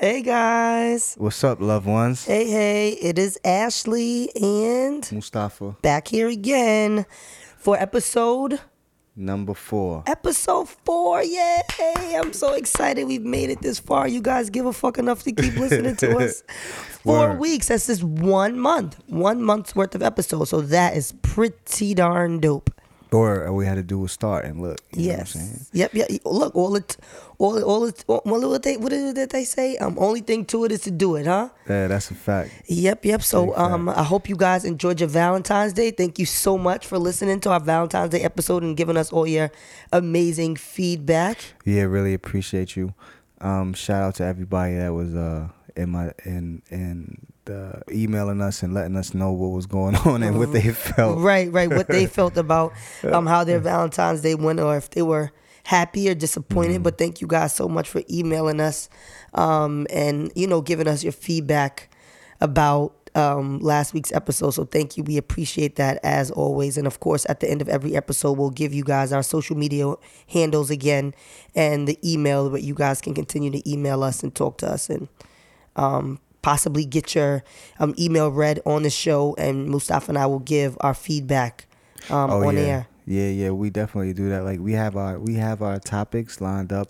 Hey guys. What's up, loved ones? Hey, hey. It is Ashley and Mustafa, back here again for episode number four. episode four. Yay! I'm so excited we've made it this far. You guys give a fuck enough to keep listening to us. Four Word. weeks. That's just one month. One month's worth of episodes. So that is pretty darn dope. Or all we had to do was start and look. You know what I'm? Yes. Yep. Yep. Look, all it, all, all it, what, what they, what is it that they say? Um, only thing to it is to do it, huh? Yeah, that's a fact. Yep, yep. So um, I hope you guys enjoyed your Valentine's Day. Thank you so much for listening to our Valentine's Day episode and giving us all your amazing feedback. Yeah, really appreciate you. Um, shout out to everybody that was uh in my in in the emailing us and letting us know what was going on and what they felt. Right, right. What they felt about um how their Valentine's Day went, or if they were happy or disappointed. Mm-hmm. But thank you guys so much for emailing us, um, and you know giving us your feedback about um last week's episode. So thank you. We appreciate that as always. And of course, at the end of every episode, we'll give you guys our social media handles again and the email where you guys can continue to email us and talk to us and um, possibly get your um, email read on the show, and Mustafa and I will give our feedback um, Oh on yeah. air. Yeah, yeah, we definitely do that. Like we have our we have our topics lined up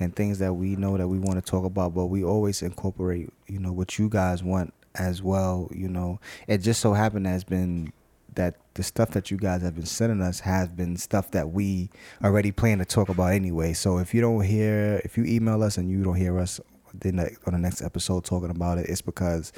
and things that we know that we want to talk about, but we always incorporate, you know, what you guys want as well, you know. It just so happened has been that the stuff that you guys have been sending us has been stuff that we already plan to talk about anyway. So if you don't hear if you email us and you don't hear us the ne- on the next episode talking about it, it's because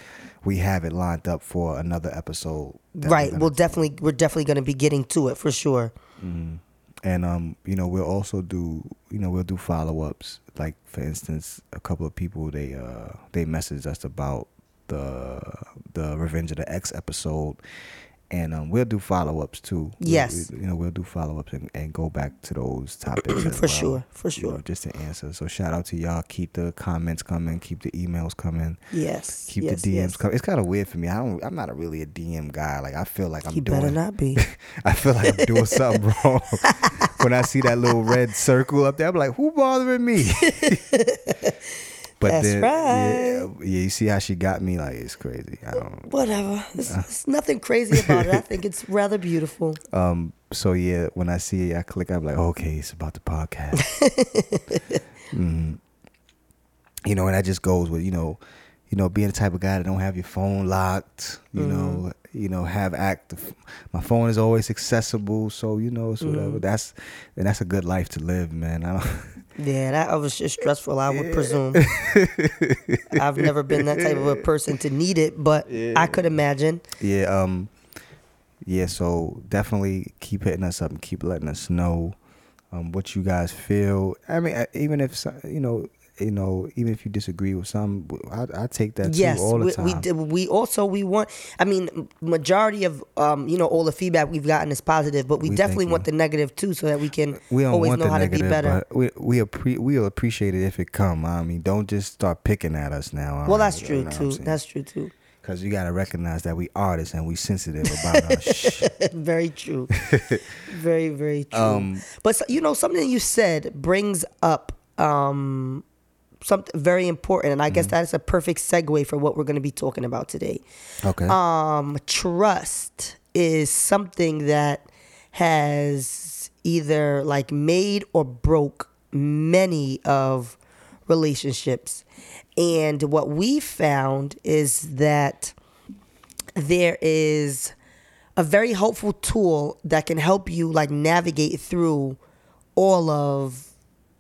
we have it lined up for another episode. Right. We'll talk definitely we're definitely going to be getting to it for sure. Mhm. And um, you know, we'll also do, you know, we'll do follow ups. Like for instance, a couple of people they uh they messaged us about the the Revenge of the X episode, and um, we'll do follow ups too. Yes. we- you know, we'll do follow ups and, and go back to those topics For well, sure, for you know, sure. just to answer. So shout out to y'all. Keep the comments coming. Keep the emails coming. Yes. Keep yes, the DMs yes. coming. It's kind of weird for me. I don't. I'm not a really a DM guy. Like I feel like I'm You doing. better not be. I feel like I'm doing something wrong when I see that little red circle up there. I'm like, who bothering me? but That's then, right. yeah, yeah, you see how she got me? Like, it's crazy. I don't. Whatever. There's, there's nothing crazy about it. I think it's rather beautiful. Um. So yeah, when I see it, I click. I'm like, okay, it's about the podcast. Mhm. You know, and that just goes with you know, you know, being the type of guy that don't have your phone locked. You know, you know, have active. My phone is always accessible, so you know, it's whatever. That's and that's a good life to live, man. I don't. Yeah, that was just stressful. I would presume. I've never been that type of a person to need it, but I could imagine. Yeah, um yeah, so definitely keep hitting us up and keep letting us know um what you guys feel. I mean, even if you know, you know, even if you disagree with some, I, I take that yes, too all the we, time. we. We also we want. I mean, majority of um, you know, all the feedback we've gotten is positive, but we, We definitely want the negative too, so that we can we always know how negative, to be better. we we appre- we'll appreciate it if it come. I mean, don't just start picking at us now. well, that's true too. That's true too. because you got to recognize that we artists and we sensitive about our shit. very true. very very true. Um, but you know, something you said brings up um something very important, and I Mm-hmm. guess that is a perfect segue for what we're going to be talking about today. Okay. um, trust is something that has either like made or broke many of relationships. And what we found is that there is a very helpful tool that can help you like navigate through all of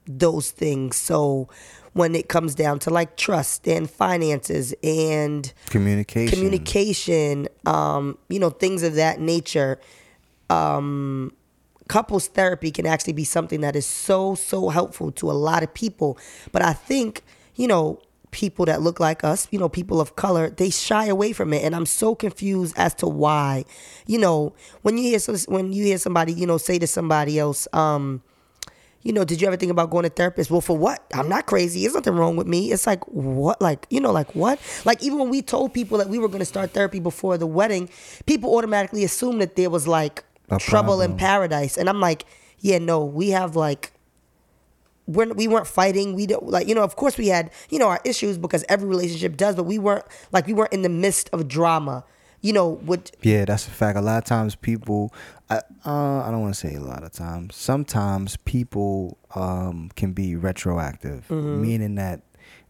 those things. So when it comes down to like trust and finances and communication. communication, um, you know, things of that nature. Um, couples therapy can actually be something that is so, so helpful to a lot of people. But I think, you know, people that look like us, you know, people of color, they shy away from it. And I'm so confused as to why. You know, when you hear when you hear somebody, you know, say to somebody else, um, you know, did you ever think about going to therapist? Well, for what? I'm not crazy. There's nothing wrong with me. It's like, what? Like, you know, like what? Like, even when we told people that we were going to start therapy before the wedding, people automatically assumed that there was like A trouble in paradise. And I'm like, yeah, no, we have like we're, we weren't fighting. We don't like you know. Of course, we had you know our issues because every relationship does, but we weren't like we weren't in the midst of drama. You know, what Yeah, that's a fact. A lot of times people, I, uh, I don't want to say a lot of times. Sometimes people um, can be retroactive, Mm-hmm. meaning that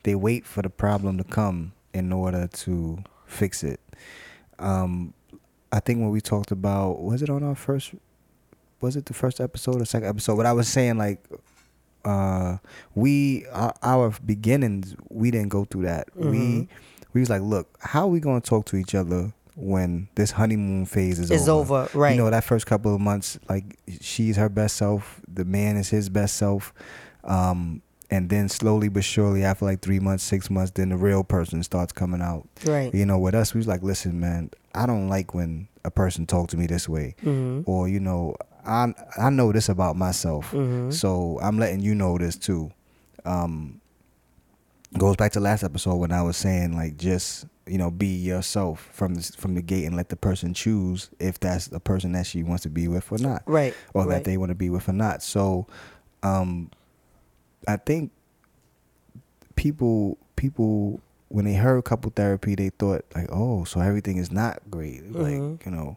they wait for the problem to come in order to fix it. Um, I think when we talked about, was it on our first, was it the first episode or second episode? But I was saying like, uh, we our, our beginnings, we didn't go through that. Mm-hmm. We we was like, look, how are we gonna talk to each other when this honeymoon phase is Is over, right. You know, that first couple of months, like she's her best self, the man is his best self. Um, and then slowly but surely, after like three months, six months, then the real person starts coming out. Right. You know, with us, we was like, listen, man, I don't like when a person talk to me this way, Mm-hmm. or you know, I I know this about myself, Mm-hmm. so I'm letting you know this too. Um, goes back to last episode when I was saying like just you know be yourself from the from the gate and let the person choose if that's the person that she wants to be with or not, Right. or right. that they want to be with or not. So, um, I think people people when they heard couple therapy, they thought like, oh, so everything is not great. Like Mhm. you know,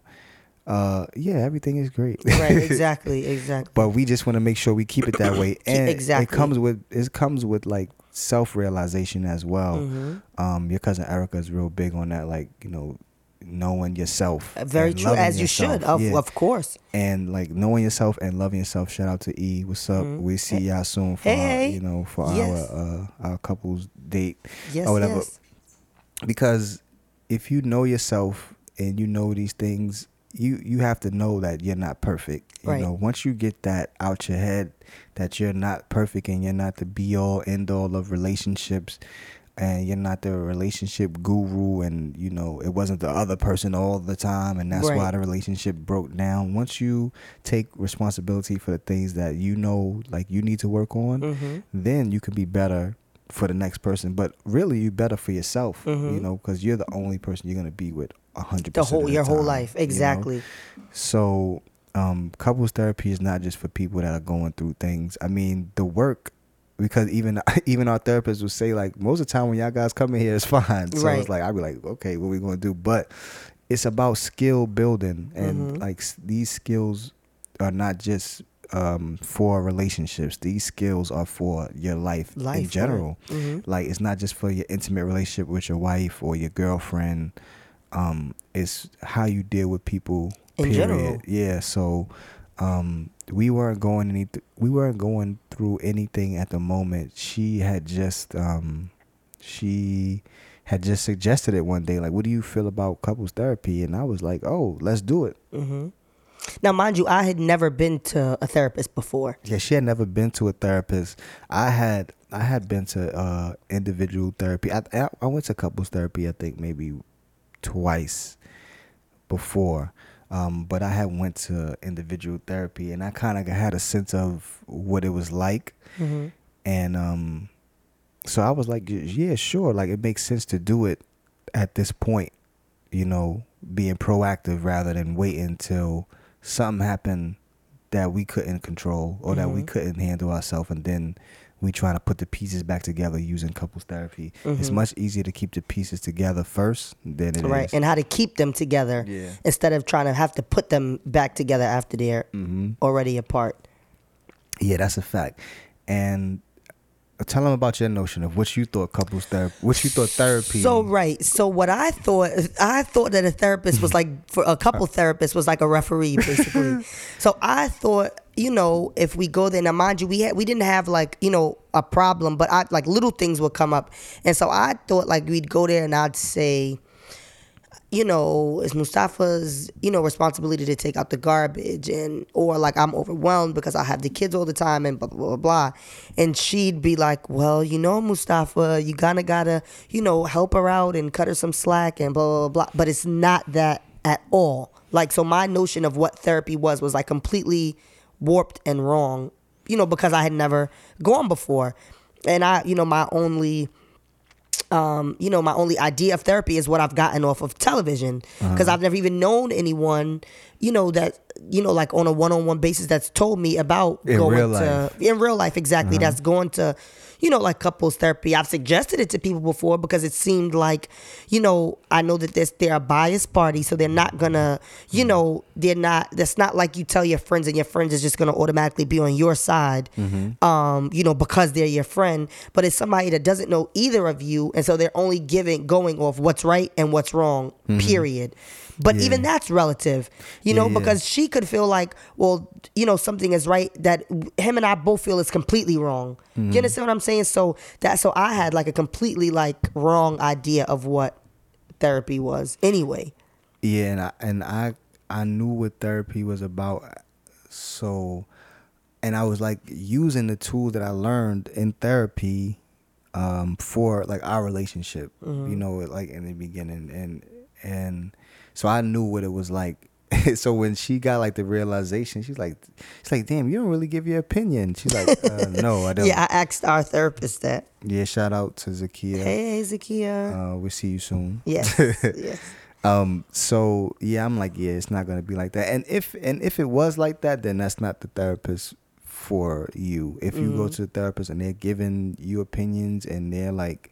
uh, yeah, everything is great. right. Exactly. Exactly. but we just want to make sure we keep it that way and exactly. it comes with it comes with like self-realization as well Mhm. um your cousin erica is real big on that like you know knowing yourself Uh, Very true, as you should. Of, Yeah. of course. and like knowing yourself and loving yourself shout out to e what's up Mhm. we see y'all soon for Hey, our, you know for Yes. our uh our couples date Yes. or whatever Yes. because if you know yourself and you know these things you you have to know that you're not perfect you Right. know once you get that out your head that you're not perfect and you're not the be all end all of relationships and you're not the relationship guru and you know it wasn't the other person all the time and that's why the relationship broke down once you take responsibility for the things that you know like you need to work on Mhm. then you can be better for the next person. But really, you better for yourself, you Mhm. know, because you're the only person you're gonna be with hundred The whole your whole time, life. you know? Exactly. So, um, couples therapy is not just for people that are going through things. I mean, the work. Because even even our therapists will say like most of the time when y'all guys come in here it's fine. So Right. it's like I'd be like, okay, what we gonna do? But it's about skill building and Mhm. like these skills are not just um, for relationships. These skills are for your life, Life in general. hmm Like it's not just for your intimate relationship with your wife or your girlfriend. Um, it's how you deal with people. In period. general. Yeah. So um, we weren't going any. We weren't going through anything at the moment. She had just. Um, she had just suggested it one day. Like, what do you feel about couples therapy? And I was like, oh, let's do it. Mm-hmm. Now, mind you, I had never been to a therapist before. Yeah, she had never been to a therapist. I had I had been to uh, individual therapy. I, I I went to couples therapy. I think maybe twice before, um, but I had went to individual therapy, and I kind of had a sense of what it was like, hmm and um, so I was like, yeah, sure, like it makes sense to do it at this point, you know, being proactive rather than waiting until something happened that we couldn't control or that we Mhm. couldn't handle ourselves and then we try to put the pieces back together using couples therapy. It's Mhm. much easier to keep the pieces together first than it is. Right. And how to keep them together Yeah. instead of trying to have to put them back together after they're hmm already apart. Yeah, that's a fact. And tell them about your notion of what you thought couples therapy, what you thought therapy. So right. So what I thought, I thought that a therapist was like for a couple therapists was like a referee basically. so I thought, you know, if we go there now, mind you, we had we didn't have like you know a problem, but I like little things would come up, and so I thought like we'd go there and I'd say. You know, it's Mustafa's, you know, responsibility to take out the garbage and or like I'm overwhelmed because I have the kids all the time and blah blah blah blah. And she'd be like, Well, you know, Mustafa, you kinda gotta, you know, help her out and cut her some slack and blah blah blah. But it's not that at all. Like so my notion of what therapy was was like completely warped and wrong, you know, because I had never gone before. And I, you know, my only um, you know, my only idea of therapy is what I've gotten off of television because I've never even known anyone, you know, that you know, like on a one-on-one basis that's told me about In going real to life. Uh-huh. in real life exactly. That's going to, you know, like couples therapy. I've suggested it to people before because it seemed like, you know, I know that this they're a biased party, so they're not gonna, you Mm-hmm. know, they're not. That's not like you tell your friends and your friends is just gonna automatically be on your side, Mm-hmm. um, you know, because they're your friend. But it's somebody that doesn't know either of you, and so they're only giving going off what's right and what's wrong. Period. But Mm-hmm. Yeah. even that's relative, you know, Yeah, because she could feel like, well, you know, something is right that him and I both feel is completely wrong. Mm-hmm. You understand what I'm saying? So that so I had like a completely like wrong idea of what therapy was anyway. Yeah, and I and I I knew what therapy was about. So, and I was like using the tools that I learned in therapy um, for like our relationship. You know, like in the beginning, and and so I knew what it was like. so when she got like the realization, she's like, she's like, damn, you don't really give your opinion. She's like, uh, no, I don't. Yeah, I asked our therapist that. Yeah, shout out to Zakia. Hey, Zakia. Uh, we'll see you soon. yes, yes. Um. So yeah, I'm like, yeah, it's not gonna be like that. And if and if it was like that, then that's not the therapist for you. If you go to the therapist and they're giving you opinions and they're like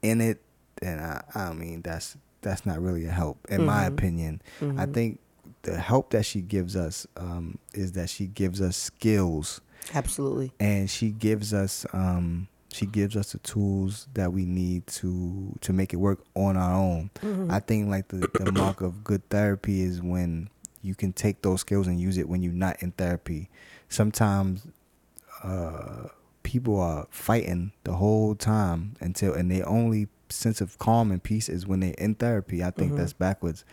in it, then I, I mean that's that's not really a help, in my opinion. I think the help that she gives us um, is that she gives us skills. Absolutely. and she gives us um she gives us the tools that we need to to make it work on our own. I think like the, the mark of good therapy is when you can take those skills and use it when you're not in therapy. Sometimes uh people are fighting the whole time until and they only sense of calm and peace is when they're in therapy. I think mm-hmm. that's backwards.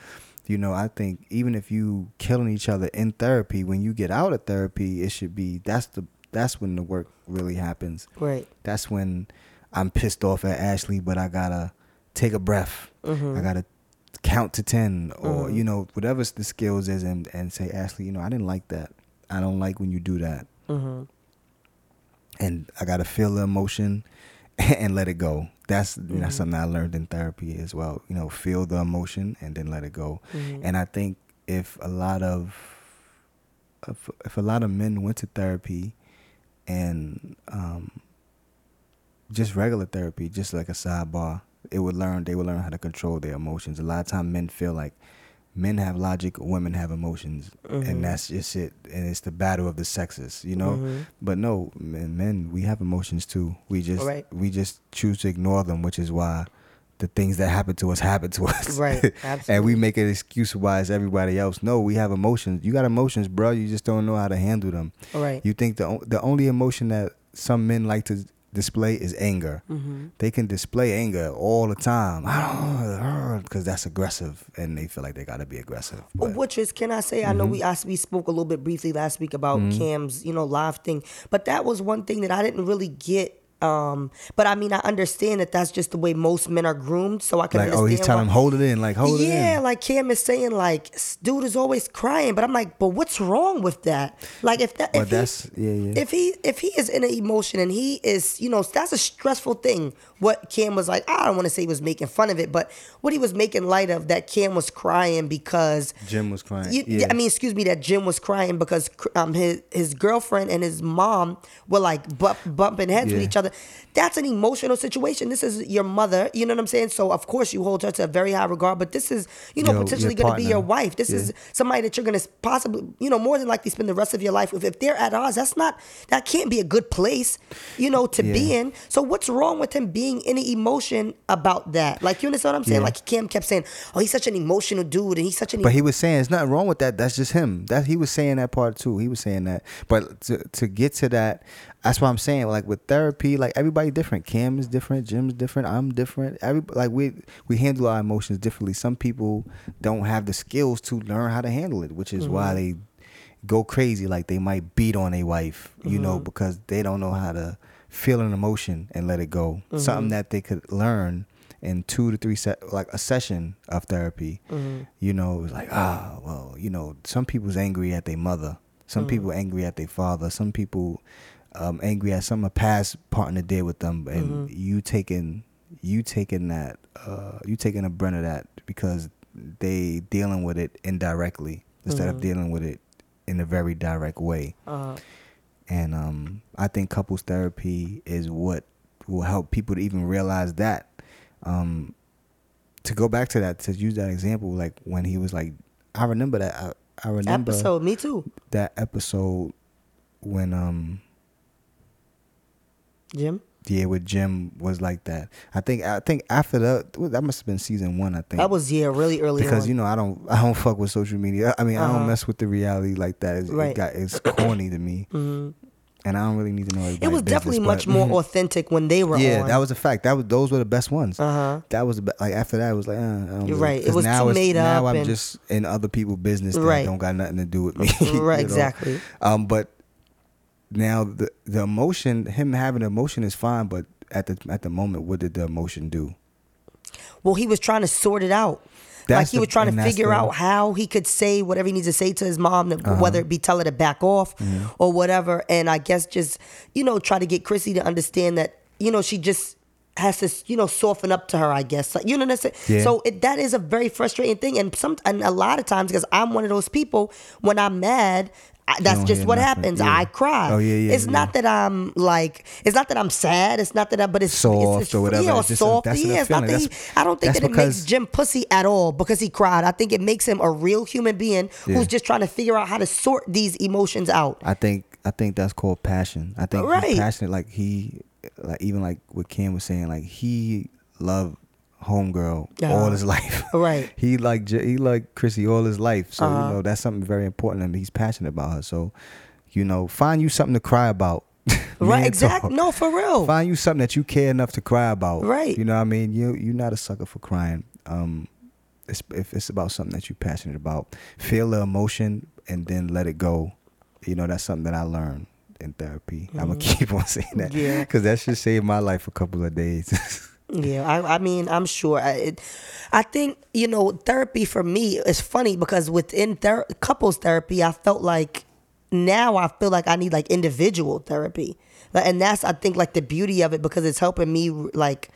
You know i think even if you killing each other in therapy when you get out of therapy it should be that's the that's when the work really happens. Right. that's when i'm pissed off at ashley but i gotta take a breath. Mm-hmm. I gotta count to 10 or mm-hmm. you know whatever the skills is and, and say ashley you know i didn't like that. I don't like when you do that. Mm-hmm. and I gotta feel the emotion and let it go. That's you know, something I learned in therapy as well. You know, feel the emotion and then let it go. And I think if a lot of if, if a lot of men went to therapy and um, just regular therapy, just like a sidebar, it would learn they would learn how to control their emotions. A lot of time men feel like men have logic, women have emotions, and mm-hmm. that's just it. And it's the battle of the sexes, you know. Mm-hmm. But no, men, men, we have emotions too. We just Right. we just choose to ignore them, which is why the things that happen to us happen to us. Right, and we make an excuse why it's everybody else. No, we have emotions. You got emotions, bro. You just don't know how to handle them. Right. You think the the only emotion that some men like to display is anger. Mm-hmm. They can display anger all the time because uh, that's aggressive, and they feel like they got to be aggressive. Well, But which is, can I say? I know mm-hmm. we I, we spoke a little bit briefly last week about mm-hmm. Cam's, you know, live thing, but that was one thing that I didn't really get. Um, but I mean, I understand that that's just the way most men are groomed, so I can like, oh, he's telling him hold it in, like hold yeah, it in. Yeah, like Cam is saying, like dude is always crying, but I'm like, but what's wrong with that? Like if that, But if he- that's- yeah, yeah. if he if he is in an emotion and he is, you know, that's a stressful thing. What Cam was like, I don't want to say he was making fun of it, but what he was making light of that Cam was crying because Jim was crying. you, yeah. I mean, excuse me, that Jim was crying because um his his girlfriend and his mom were like bump, bumping heads with each other. That's an emotional situation. This is your mother. You know what I'm saying? So of course you hold her to a very high regard, but this is you know Your- potentially going to be your wife. This is somebody that you're going to possibly you know more than likely spend the rest of your life with. If they're at odds, that's not that can't be a good place, you know, to be in. So what's wrong with him being any emotion about that? Like you understand what I'm saying? Yeah. Like Cam kept saying, "Oh, he's such an emotional dude, and he's such an." But he was saying there's nothing wrong with that. That's just him. That he was saying that part too. He was saying that. But to to get to that, that's what I'm saying. Like with therapy, like everybody different. Cam is different. Jim's different. I'm different. Every like we we handle our emotions differently. Some people don't have the skills to learn how to handle it, which is why mm-hmm. they go crazy. Like they might beat on a wife, you know, mm-hmm. because they don't know how to feel an emotion and let it go. Something mm-hmm. that they could learn in two to three set like a session of therapy. You know, it's like ah, well, you know, some people's angry at their mother. Some mm. people angry at their father. Some people um, angry at some a past partner did with them, and you taking you taking that uh, you taking a brunt of that because they dealing with it indirectly instead of dealing with it in a very direct way. Uh-huh. And um, I think couples therapy is what will help people to even realize that. Um, to go back to that, to use that example, like when he was like, I remember that. I, I remember Episode, me too. that episode when um Jim. yeah with Jim was like that. I think I think after that that must have been season one. I think That was yeah, really early because on. you know I don't I don't fuck with social media. I mean I Uh-huh. don't mess with the reality like that. It's, Right. It got it's corny to me, Mhm. and I don't really need to know. It was definitely business, much but- more Mhm. authentic when they were Yeah, on. that was a fact. That was those were the best ones. uh huh. That was the like after that it was like uh, I don't You're really- right. It was now too made Now up I'm and- just in other people's business that Right. don't got nothing to do with me. you right, know? exactly. Um, but now the the emotion, him having emotion is fine, but at the at the moment, what did the emotion do? Well, he was trying to sort it out. like he the- was trying to figure the- out how he could say whatever he needs to say to his mom, to, Uh-huh. whether it be tell her to back off Mm-hmm. or whatever. And I guess just you know try to get Chrissy to understand that you know she just has to you know soften up to her. I guess like, you know what I'm saying. Yeah. So it, that is a very frustrating thing, and some and a lot of times because I'm one of those people when I'm mad. I, that's just what nothing. happens. Yeah. I cry. Oh, yeah, yeah, It's yeah. not that I'm like. It's not that I'm sad. It's not that. I, but it's Soft it's, it's, or whatever. Yeah, It's just a- yeah, it's not that he, I don't think that it makes Jim pussy at all because he cried. I think it makes him a real human being who's just trying to figure out how to sort these emotions out. I think I think that's called passion. I think Right. passionate. Like he, like even like what Ken was saying. Like he loved homegirl Yeah. all his life. Right. he like he like Chrissy all his life. So Uh-huh. you know that's something very important, and he's passionate about her. So you know, find you something to cry about. Right, exactly. No, for real. Find you something that you care enough to cry about. Right. You know what I mean? You you're not a sucker for crying. Um, it's, if it's about something that you're passionate about, feel the emotion and then let it go. You know, that's something that I learned in therapy. I'm gonna keep on saying that. Mm-hmm. Yeah. Because that should save my life a couple of days. Yeah, I, I mean, I'm sure. I, it, I think you know, therapy for me is funny because within ther- couples therapy, I felt like now I feel like I need like individual therapy, Like, and that's I think like the beauty of it because it's helping me like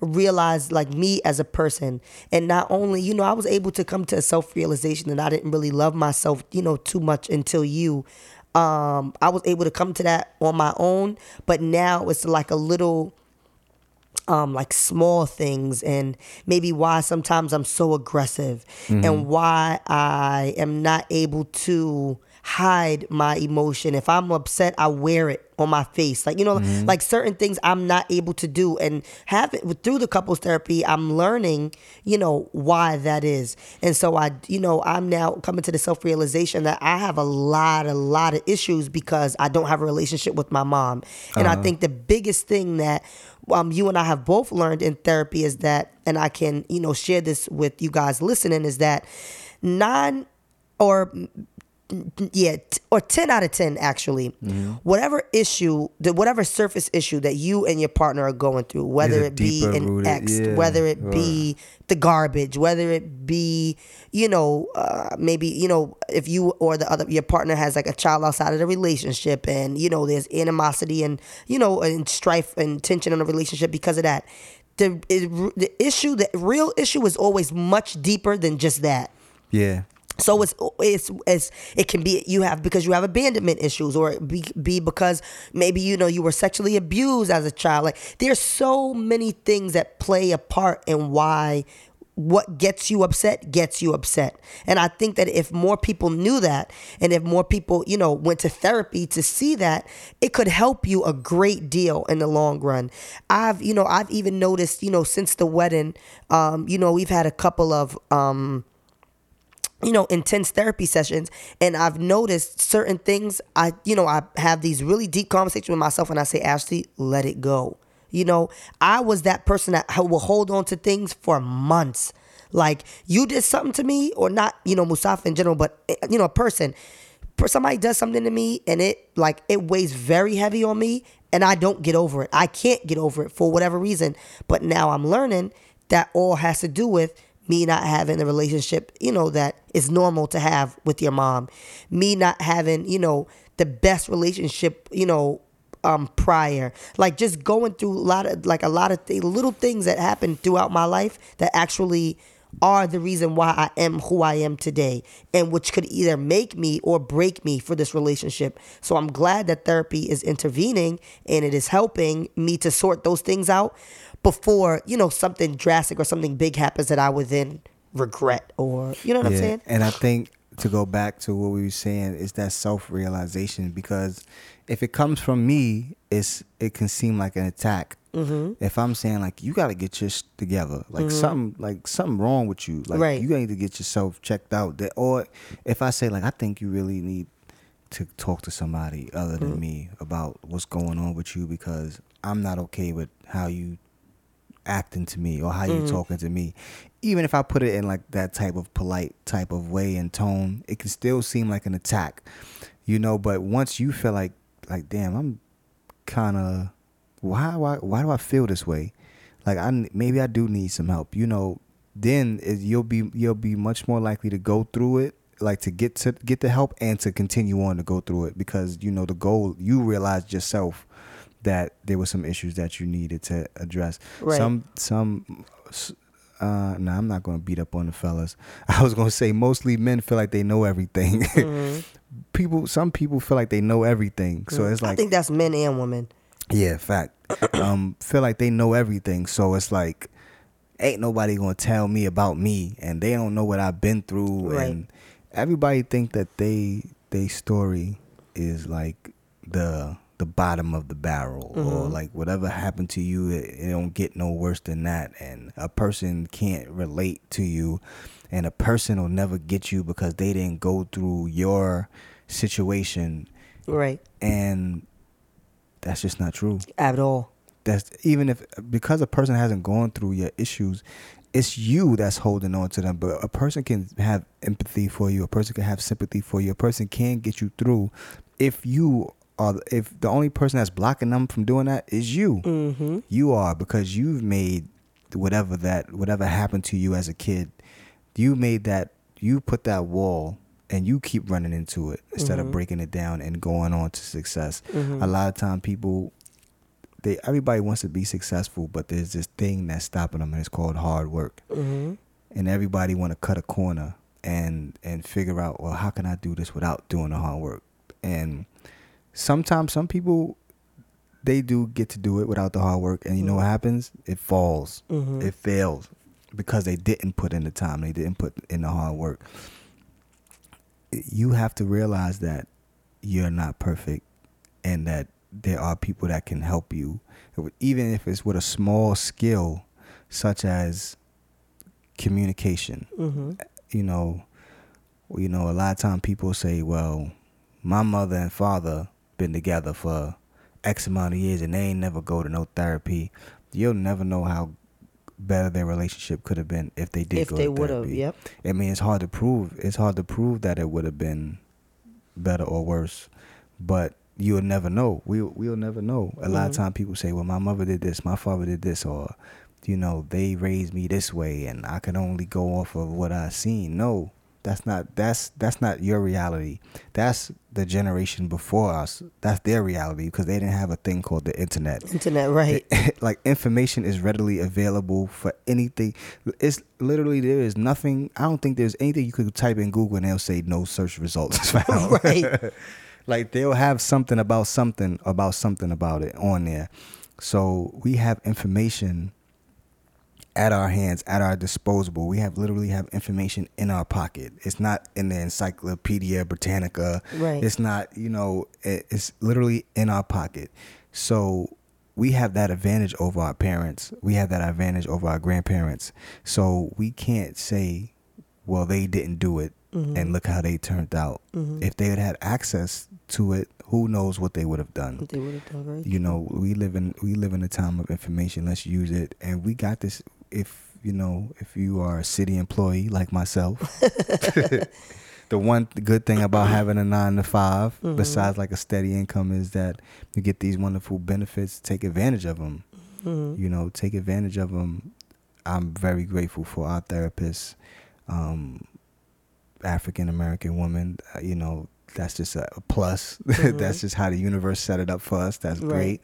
realize like me as a person. And not only you know i was able to come to a self-realization that i didn't really love myself you know too much until you. Um i was able to come to that on my own but now it's like a little um, like small things and maybe why sometimes I'm so aggressive and why I am not able to hide my emotion. If I'm upset, I wear it on my face. Like, you know, like certain things I'm not able to do. And have it through the couples therapy, I'm learning, you know, why that is. And so I, you know, I'm now coming to the self realization that I have a lot, a lot of issues because I don't have a relationship with my mom. And I think the biggest thing that um, you and I have both learned in therapy is that, and I can, you know, share this with you guys listening, is that non or yeah, t- or 10 out of 10 actually. Whatever issue, the whatever surface issue that you and your partner are going through, whether it be an rooted- ex, yeah, whether it be the garbage, whether it be, you know, uh, maybe, you know, if you or the other your partner has like a child outside of the relationship and, you know, there's animosity and, you know, and strife and tension in the relationship because of that. The it, the issue, the real issue is always much deeper than just that. yeah. So it's it's it's it can be you have because you have abandonment issues or be be because maybe you know you were sexually abused as a child. Like there's so many things that play a part in why what gets you upset gets you upset. And I think that if more people knew that and if more people, you know, went to therapy to see that, it could help you a great deal in the long run. I've, you know, I've even noticed, you know, since the wedding, um, you know, we've had a couple of um you know intense therapy sessions and i've noticed certain things i you know i have these really deep conversations with myself and i say ashley let it go. You know i was that person that will hold on to things for months. Like you did something to me or not you know Mustafa in general but eh, you know a person somebody does something to me and it like it weighs very heavy on me and i don't get over it. I can't get over it for whatever reason but now i'm learning that all has to do with me not having the relationship, you know, that is normal to have with your mom. Me not having, you know, the best relationship, you know, um prior. Like just going through a lot of like a lot of th- little things that happened throughout my life that actually are the reason why I am who I am today, and which could either make me or break me for this relationship. So I'm glad that therapy is intervening and it is helping me to sort those things out before, you know, something drastic or something big happens that I would then regret or, you know what I'm saying? And I think to go back to what we were saying is that self realization because if it comes from me, it's it can seem like an attack. Mm-hmm. If I'm saying like you got to get your sh- together, like something like something wrong with you, like Right. you need to get yourself checked out. That or if I say like I think you really need to talk to somebody other than me about what's going on with you because I'm not okay with how you acting to me or how you mm-hmm. talking to me. Even if I put it in like that type of polite type of way and tone, it can still seem like an attack. You know, but once you feel like like damn, I'm kind of why why why do I feel this way? Like I maybe I do need some help. You know, then it, you'll be you'll be much more likely to go through it like to get to get the help and to continue on to go through it because you know the goal you realize yourself that there were some issues that you needed to address Right. some some uh no i'm not gonna beat up on the fellas i was gonna say mostly men feel like they know everything people some people feel like they know everything so it's like I think that's men and women. yeah, fact. um, feel like they know everything, so it's like ain't nobody gonna tell me about me, and they don't know what I've been through, Right. and everybody think that they they story is like the the bottom of the barrel, or mm-hmm. like whatever happened to you, it, it don't get no worse than that, and a person can't relate to you, and a person will never get you because they didn't go through your situation, Right. and that's just not true. At all. that's even if because a person hasn't gone through your issues it's you that's holding on to them. But a person can have empathy for you. A person can have sympathy for you. A person can get you through if you are if the only person that's blocking them from doing that is you Mm-hmm. you are because you've made whatever that whatever happened to you as a kid you made that you put that wall and you keep running into it instead of breaking it down and going on to success. A lot of time people they everybody wants to be successful but there's this thing that's stopping them and it's called hard work. Mm-hmm. and everybody want to cut a corner and and figure out well how can i do this without doing the hard work? And sometimes some people they do get to do it without the hard work. And you know what happens? It falls. Mhm. it fails because they didn't put in the time. They didn't put in the hard work. You have to realize that you're not perfect and that there are people that can help you. Even if it's with a small skill such as communication. Mm-hmm. you know you know a lot of time people say well my mother and father been together for x amount of years and they ain't never go to no therapy you'll never know how better their relationship could have been if they did If go they to would have, therapy. yep. I mean, it's hard to prove. It's hard to prove that it would have been better or worse, but you'll never know. We we'll never know. A lot of Mhm. time people say, "Well, my mother did this, my father did this," or you know, they raised me this way, and I can only go off of what I seen. No, that's not. That's that's not your reality. That's the generation before us. That's their reality because they didn't have a thing called the internet Internet, right? like information is readily available for anything. It's literally there is nothing. I don't think there's anything you could type in Google and they'll say no search results found. Right. like they'll have something about something about something about it on there. So we have information at our hands, at our disposable. We have literally have information in our pocket. It's not in the Encyclopedia Britannica. Right. It's not, you know, it's literally in our pocket. So we have that advantage over our parents. We have that advantage over our grandparents. So we can't say, well, they didn't do it mm-hmm. and look how they turned out. Mm-hmm. If they had had access to it, who knows what they would have done They would have done right. you know we live in we live in a time of information let's use it and we got this if you know if you are a city employee like myself. The one good thing about having a nine to 5 besides like a steady income is that you get these wonderful benefits. Take advantage of them Mhm. you know take advantage of them i'm very grateful for our therapists um african american woman. Uh, you know that's just a, plus. That's just how the universe set it up for us. That's Right. great.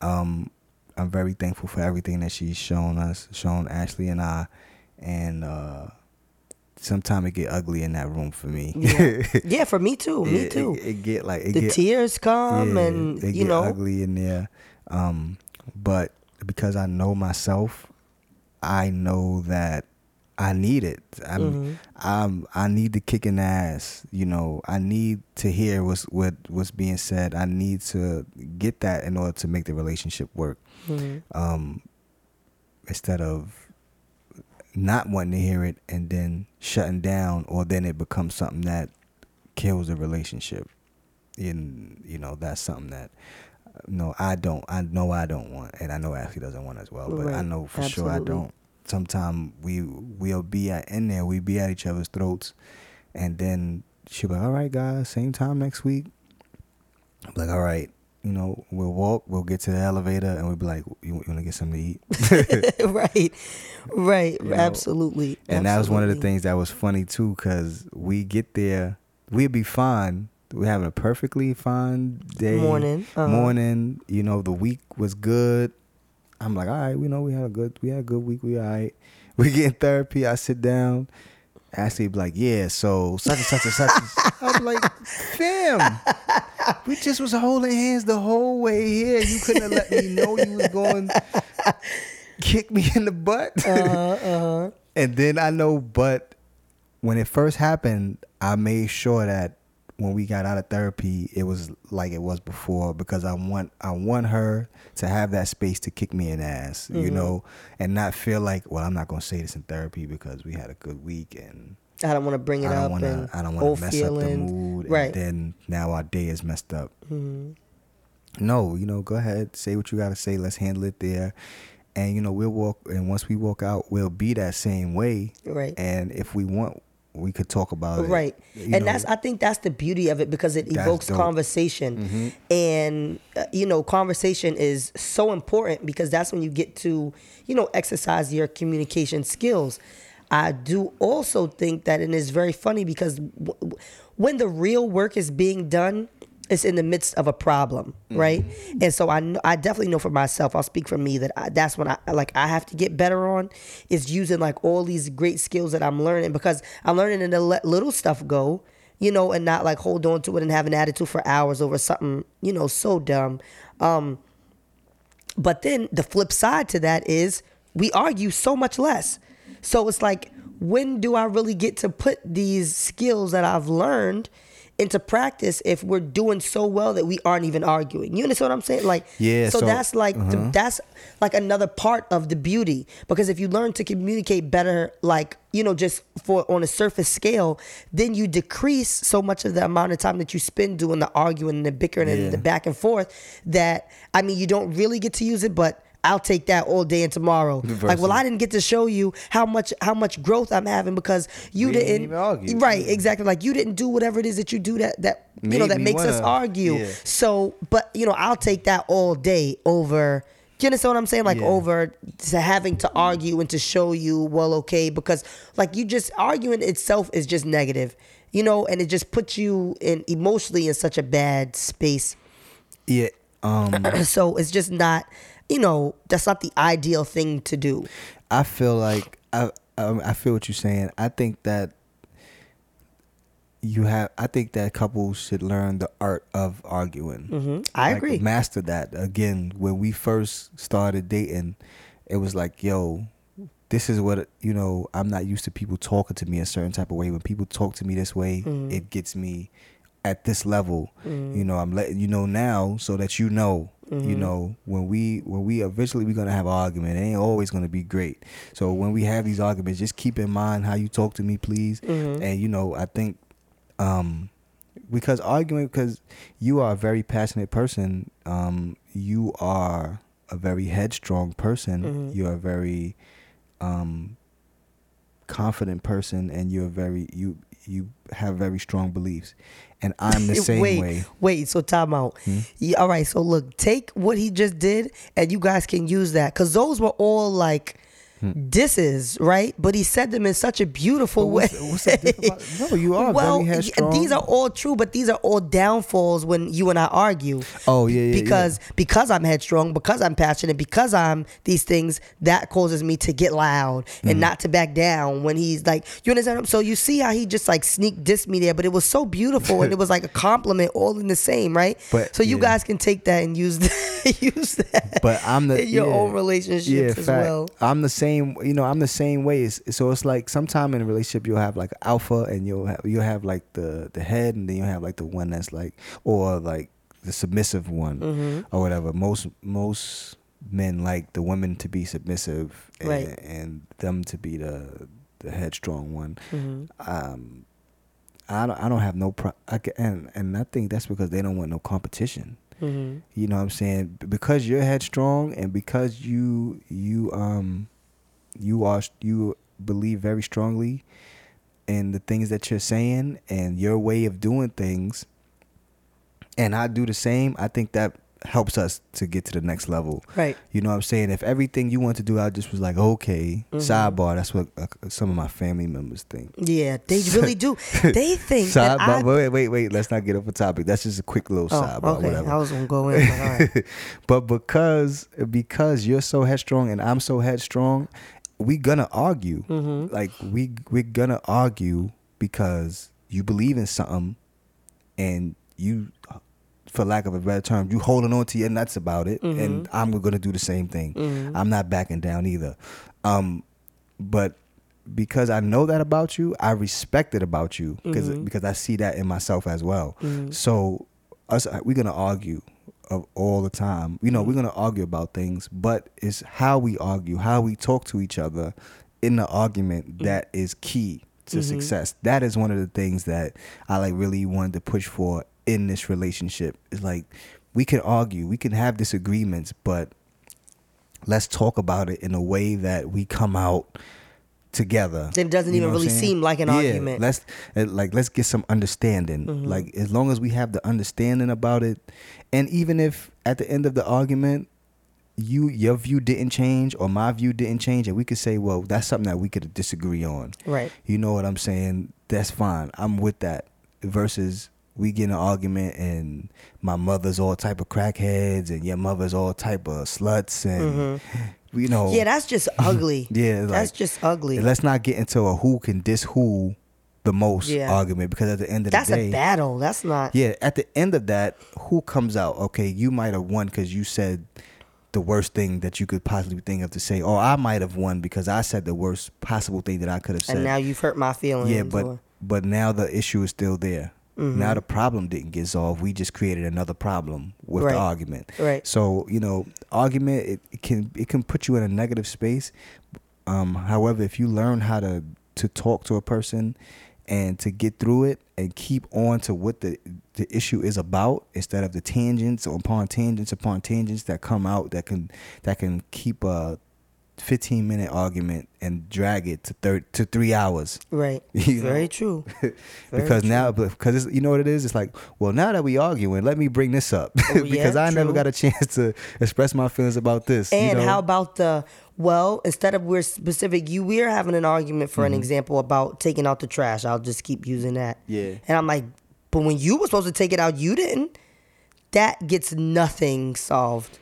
Um i'm very thankful for everything that she's shown us shown ashley and i and uh sometimes it get ugly in that room for me. Yeah, yeah for me too. Me It- too. It, it get like it the get, tears come, yeah, and you get know, ugly in there. Um, but because I know myself, I know that I need it. I'm, Mm-hmm. I'm, I need to kick in the ass. You know, I need to hear what's what what's being said. I need to get that in order to make the relationship work. Mhm. Um, instead of not wanting to hear it and then shutting down, or then it becomes something that kills the relationship. And you know that's something that uh, no, I don't. I know I don't want, and I know Ashley doesn't want as well. But I know for sure I don't. Sometimes we we'll be at, in there, we be at each other's throats, and then she'll be like, "All right, guys, same time next week." I'm like, "All right." You know, we'll walk, we'll get to the elevator, and we'll be like, "You, you want to get something to eat?" right, right, You know, absolutely. And that was one of the things that was funny too, because we get there, we'd be fine. We're having a perfectly fine day. Morning, uh-huh. Morning. You know, the week was good. I'm like, all right, we know we had a good we had a good week, we all right. We get in therapy, I sit down. Ashley be like, yeah, so such and such and such. I'm like, fam, we just was holding hands the whole way here. You couldn't have let me know you was going kick me in the butt. Uh-huh, uh-huh. And then I know, but when it first happened, I made sure that when we got out of therapy, it was like it was before because I want I want her to have that space to kick me in the ass, you Mm-hmm. know, and not feel like, well, I'm not gonna say this in therapy because we had a good week and I don't want to bring it I don't up and to I don't want to mess up the mood, Right. and then now our day is messed up. Mm-hmm. No, you know, go ahead, say what you gotta say. Let's handle it there. And you know, we'll walk and once we walk out, we'll be that same way. Right. And if we want, we could talk about it. right and know. that's i think that's the beauty of it because it evokes dope. Mm-hmm. conversation and uh, you know conversation is so important because that's when you get to you know exercise your communication skills i do also think that and it's very funny because w- w- when the real work is being done it's in the midst of a problem, Mm-hmm. right? And so I I definitely know for myself. I'll speak for me that I, that's when I like I have to get better on is using like all these great skills that I'm learning because I'm learning to let little stuff go, you know, and not like hold on to it and have an attitude for hours over something, you know, so dumb. Um, but then the flip side to that is we argue so much less. So it's like, when do I really get to put these skills that I've learned into practice if we're doing so well that we aren't even arguing? You understand what I'm saying? Like, Yeah, So, so- that's like the, uh-huh. that's like another part of the beauty because if you learn to communicate better, like you know, just for on a surface scale, then you decrease so much of the amount of time that you spend doing the arguing and the bickering Yeah. and the back and forth. That I mean, you don't really get to use it, but I'll take that all day and tomorrow. Like, well, I didn't get to show you how much how much growth I'm having because you We didn't didn't. even argue. Right, exactly. Like you didn't do whatever it is that you do that that you know that makes us wanna- argue. yeah. So, but you know, I'll take that all day over. You understand what I'm saying? Like Yeah. over to having to argue and to show you, well, okay, because like you just arguing itself is just negative, you know, and it just puts you in emotionally in such a bad space. Yeah. Um, So it's just not, you know, that's not the ideal thing to do. I feel like I, I I feel what you're saying. I think that you have. I think that couples should learn the art of arguing. hmm I Like, agree. Master that again. When we first started dating, it was like, yo, this is what you know. I'm not used to people talking to me a certain type of way. When people talk to me this way, Mm-hmm. it gets me at this level. You know, I'm letting you know now so that you know. You Mm-hmm. know, when we when we eventually we're gonna have an argument, it ain't always gonna be great. So when we have these arguments, just keep in mind how you talk to me, please. Mm-hmm. And you know, I think um because arguing because you are a very passionate person um you are a very headstrong person Mm-hmm. you're a very um confident person and you're very you you have very strong beliefs and i'm the same wait, way Wait, so time out. Hmm? Yeah, all right, so look, take what he just did and you guys can use that. Cause those were all like disses, right? But he said them in such a beautiful What's, way. what's about- No, you are well, these are all true, but these are all downfalls when you and I argue. Oh, yeah, yeah, yeah. Because because I'm headstrong, because I'm passionate, because I'm these things that causes me to get loud Mm-hmm. and not to back down when he's like, you understand? So you see how he just like sneak diss me there, but it was so beautiful and it was like a compliment all in the same, right? But, so you yeah. guys can take that and use that, use that. But I'm the in your own relationships as fact. well. I'm the same. You know, I'm the same way. It's, so it's like sometime in a relationship you'll have like alpha, and you'll have you'll have like the the head, and then you'll have like the one that's like or like the submissive one Mm-hmm. or whatever. Most most men like the women to be submissive and, Right. and them to be the the headstrong one. Mm-hmm. Um, I don't I don't have no pro. I can, and and I think that's because they don't want no competition. Mm-hmm. You know what I'm saying? Because you're headstrong and because you you um you are you believe very strongly in the things that you're saying and your way of doing things and I do the same, I think that helps us to get to the next level. Right. You know what I'm saying? If everything you want to do I just was like, "Okay, Mm-hmm. sidebar." That's what uh, some of my family members think. Yeah, they really do. They think Sidebar. I. Wait, wait, wait. Let's not get off a topic. That's just a quick little Oh, sidebar. okay. Whatever. I was gonna go in. But right. but because because you're so headstrong and I'm so headstrong, we gonna argue. Mm-hmm. Like we we're gonna argue because you believe in something, and you, for lack of a better term, you holding on to your nuts about it, Mm-hmm. and I'm gonna do the same thing. I'm not backing down either. Um, but because I know that about you, I respect it about you because Mm-hmm. because I see that in myself as well. So us we're gonna argue of all the time. You know, we're mm-hmm. gonna argue about things, but it's how we argue, how we talk to each other in the argument mm-hmm. that is key to mm-hmm. success. That is one of the things that I like really wanted to push for in this relationship. It's like we can argue, we can have disagreements, but let's talk about it in a way that we come out together. Then it doesn't even what I'm really seem like an Yeah, argument. Let's uh, like let's get some understanding. Mm-hmm. Like as long as we have the understanding about it, and even if at the end of the argument you your view didn't change or my view didn't change, and we could say, well, that's something that we could disagree on. Right. You know what I'm saying? That's fine. I'm with that. Versus we get in an argument and my mother's all type of crackheads and your mother's all type of sluts and you know. Yeah, that's just ugly. yeah, like, that's just ugly. Let's not get into a who can diss who the most Yeah. argument because at the end of That's the day, that's a battle. That's not. yeah, at the end of that, who comes out? Okay, you might have won because you said the worst thing that you could possibly think of to say, or I might have won because I said the worst possible thing that I could have said. And now you've hurt my feelings. yeah, but or- but now the issue is still there. Mm-hmm. Now the problem didn't get solved. We just created another problem with Right. the argument. Right. So you know, argument it, it can it can put you in a negative space. Um, however, if you learn how to to talk to a person and to get through it and keep on to what the the issue is about instead of the tangents or upon tangents upon tangents that come out that can that can keep a 15 minute argument and drag it to thir- to 3 hours right. You Very know? true. Very because true. now because you know what it is it's like well now that we arguing let me bring this up Oh, because yeah, i never got a chance to express my feelings about this you And know? how about the well, instead of we're specific, you we're having an argument for an Mm-hmm. example about taking out the trash. I'll just keep using that. Yeah. And I'm like, but when you were supposed to take it out, you didn't. That gets nothing solved.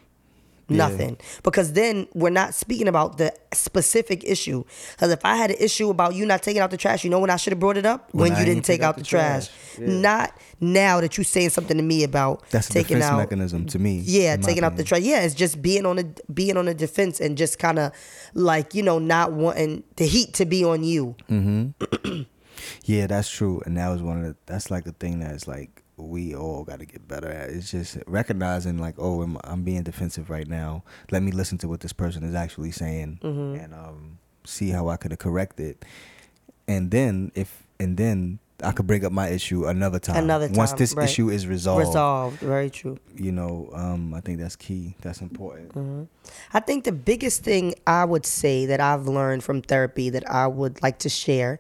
Yeah. Nothing. Because then we're not speaking about the specific issue. Because if I had an issue about you not taking out the trash, you know when I should have brought it up? When When, you didn't take out the trash. Yeah. Not now that you're saying something to me about that's a taking defense out mechanism to me yeah, taking out the trash. Yeah, it's just being on a being on a defense and just kind of like you know not wanting the heat to be on you. Mm-hmm. yeah that's true and that was one of the that's like the thing that's like we all got to get better at it's just recognizing like oh I'm, I'm being defensive right now let me listen to what this person is actually saying Mm-hmm. and um see how i could correct it and then if and then i could bring up my issue another time Another time, once this right. issue is resolved Resolved. Very true. you know um i think that's key that's important Mm-hmm. I think the biggest thing I would say that I've learned from therapy that I would like to share,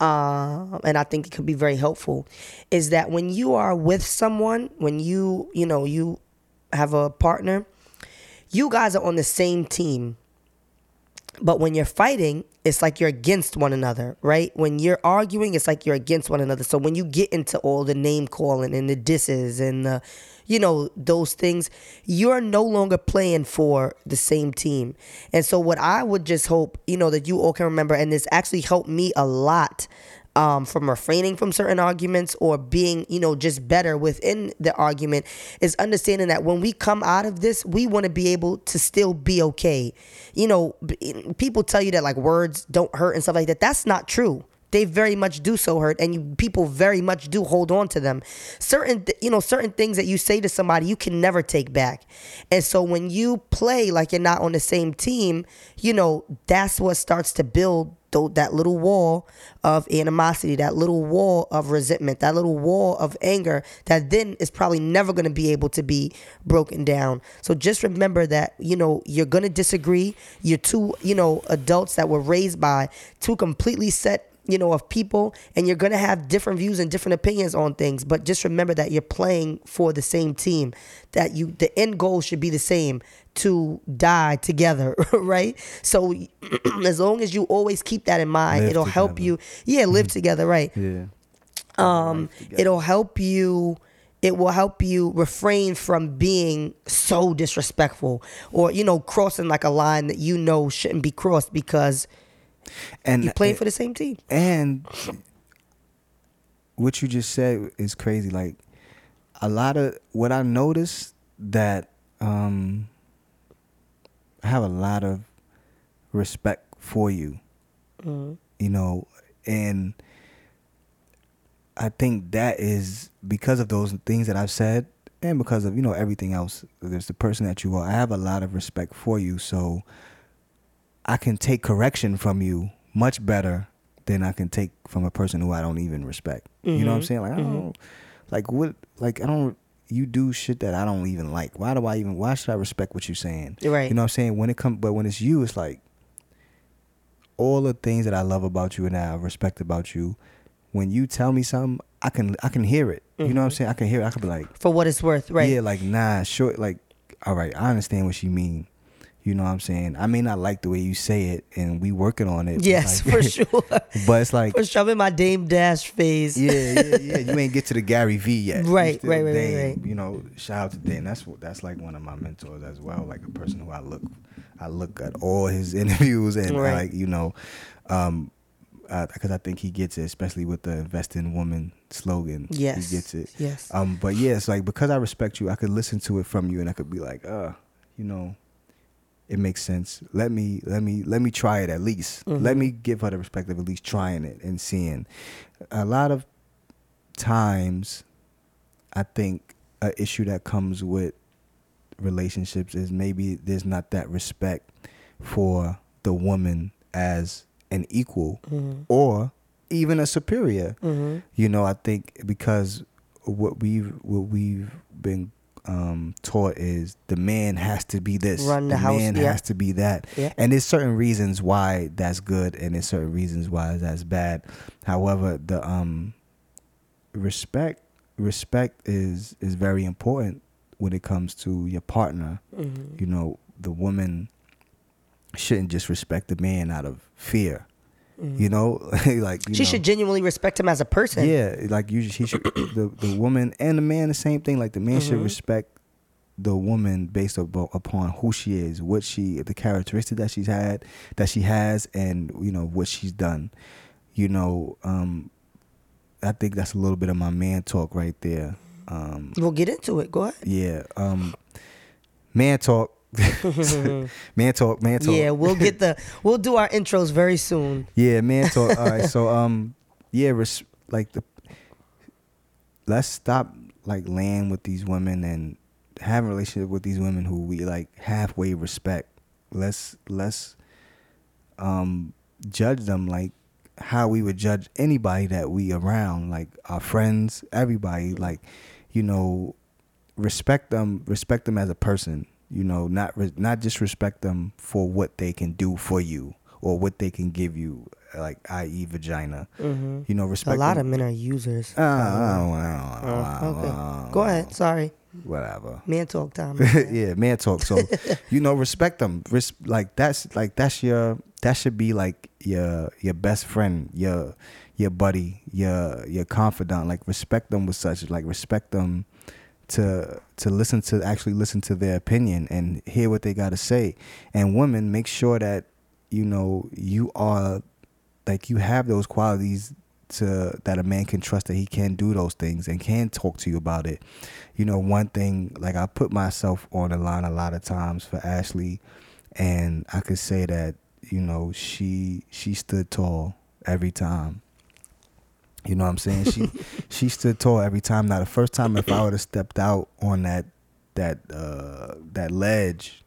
um, and I think it could be very helpful, is that when you are with someone, when you you know you have a partner, you guys are on the same team. But when you're fighting, it's like you're against one another, right? When you're arguing, it's like you're against one another. So when you get into all the name calling and the disses and the, you know, those things, you're no longer playing for the same team. And so what I would just hope, you know, that you all can remember, and this actually helped me a lot um, from refraining from certain arguments or being, you know, just better within the argument is understanding that when we come out of this, we want to be able to still be okay. You know, people tell you that like words don't hurt and stuff like that. That's not true. They very much do so hurt, and you, people very much do hold on to them. Certain, th- you know, certain things that you say to somebody you can never take back. And so when you play like you're not on the same team, you know, that's what starts to build tho- that little wall of animosity, that little wall of resentment, that little wall of anger that then is probably never going to be able to be broken down. So just remember that, you know, you're going to disagree. You're two, you know, adults that were raised by two completely set you know, of people, and you're gonna have different views and different opinions on things. But just remember that you're playing for the same team. That you, the end goal should be the same to die together, right? So as long as you always keep that in mind, Live it'll help you. Yeah, live together, right? Yeah. um, it'll help you it will help you refrain from being so disrespectful or you know crossing like a line that you know shouldn't be crossed because And you playing for the same team and what you just said is crazy. Like a lot of what I noticed that um I have a lot of respect for you. You know, and I think that is because of those things that I've said and because of, you know, everything else. There's the person that you are. I have a lot of respect for you. So I can take correction from you much better than I can take from a person who I don't even respect. You know what I'm mm-hmm. saying? Like I mm-hmm. don't like what like I don't you do shit that I don't even like. Why do I even why should I respect what you're saying? Right. You know what I'm saying? When it comes but when it's you, it's like all the things that I love about you and I respect about you, when you tell me something, I can I can hear it. You know what I'm mm-hmm. saying? I can hear it. I can be like, for what it's worth right yeah, like nah, sure, like all right, I understand what she mean. You know what I'm saying? I may not like the way you say it, and we working on it. yes like- for sure but it's like for sure i'm in my dame dash phase yeah, yeah, yeah. You ain't get to the Gary V yet. Right, right, right, right, Dame. right. You know, shout out to Dan. That's that's like one of my mentors as well. Like a person who I look, I look at all his interviews and Right. like you know, um, because I think he gets it, especially with the "Invest in Woman" slogan. Yes, he gets it. yes. Um, but yeah, it's like because I respect you, I could listen to it from you, and I could be like, uh, you know, it makes sense. Let me let me let me try it at least. Mm-hmm. Let me give her the respect of at least trying it and seeing. A lot of times, I think a issue that comes with relationships is maybe there's not that respect for the woman as an equal Mm-hmm. or even a superior. hmm You know, I think because what we've what we've been um, taught is the man has to be this, Run the house, man yeah. has to be that, Yeah. and there's certain reasons why that's good, and there's certain reasons why that's bad. However, the um, respect respect is is very important when it comes to your partner. Mm-hmm. You know, the woman shouldn't just respect the man out of fear. You know, like you Mm-hmm. she know. should genuinely respect him as a person Yeah, like you, he should the the woman and the man the same thing. Like the man should Mhm. respect the woman based abo- upon who she is, what she, the characteristic that she's had, that she has, and you know what she's done. You know, um, I think that's a little bit of my man talk right there. Um, we'll get into it go ahead yeah, um, man talk, man talk, man talk. yeah we'll get the we'll do our intros very soon Yeah, man talk. All right, so um, yeah, res- like the let's stop like laying with these women and having a relationship with these women who we like halfway respect. Let's let's um judge them like how we would judge anybody that we around, like our friends, everybody. Like, you know, respect them, respect them as a person. You know, not re- not just respect them for what they can do for you or what they can give you, like i.e. vagina. hmm You know, respect. a lot of men are users Uh, I don't- I don't- I Oh, okay go ahead sorry Whatever. man talk time yeah, man talk. So, you know, respect them. Res- like that's like that's your that should be like your your best friend, your your buddy, your your confidant. Like respect them with such. Like respect them to to listen to actually listen to their opinion and hear what they got to say. And women, make sure that you know you are like you have those qualities to that a man can trust that he can do those things and can talk to you about it. You know, one thing like I put myself on the line a lot of times for Ashley and I could say that, you know, she she stood tall every time. You know what I'm saying? She she stood tall every time. Now the first time if I would have stepped out on that that uh that ledge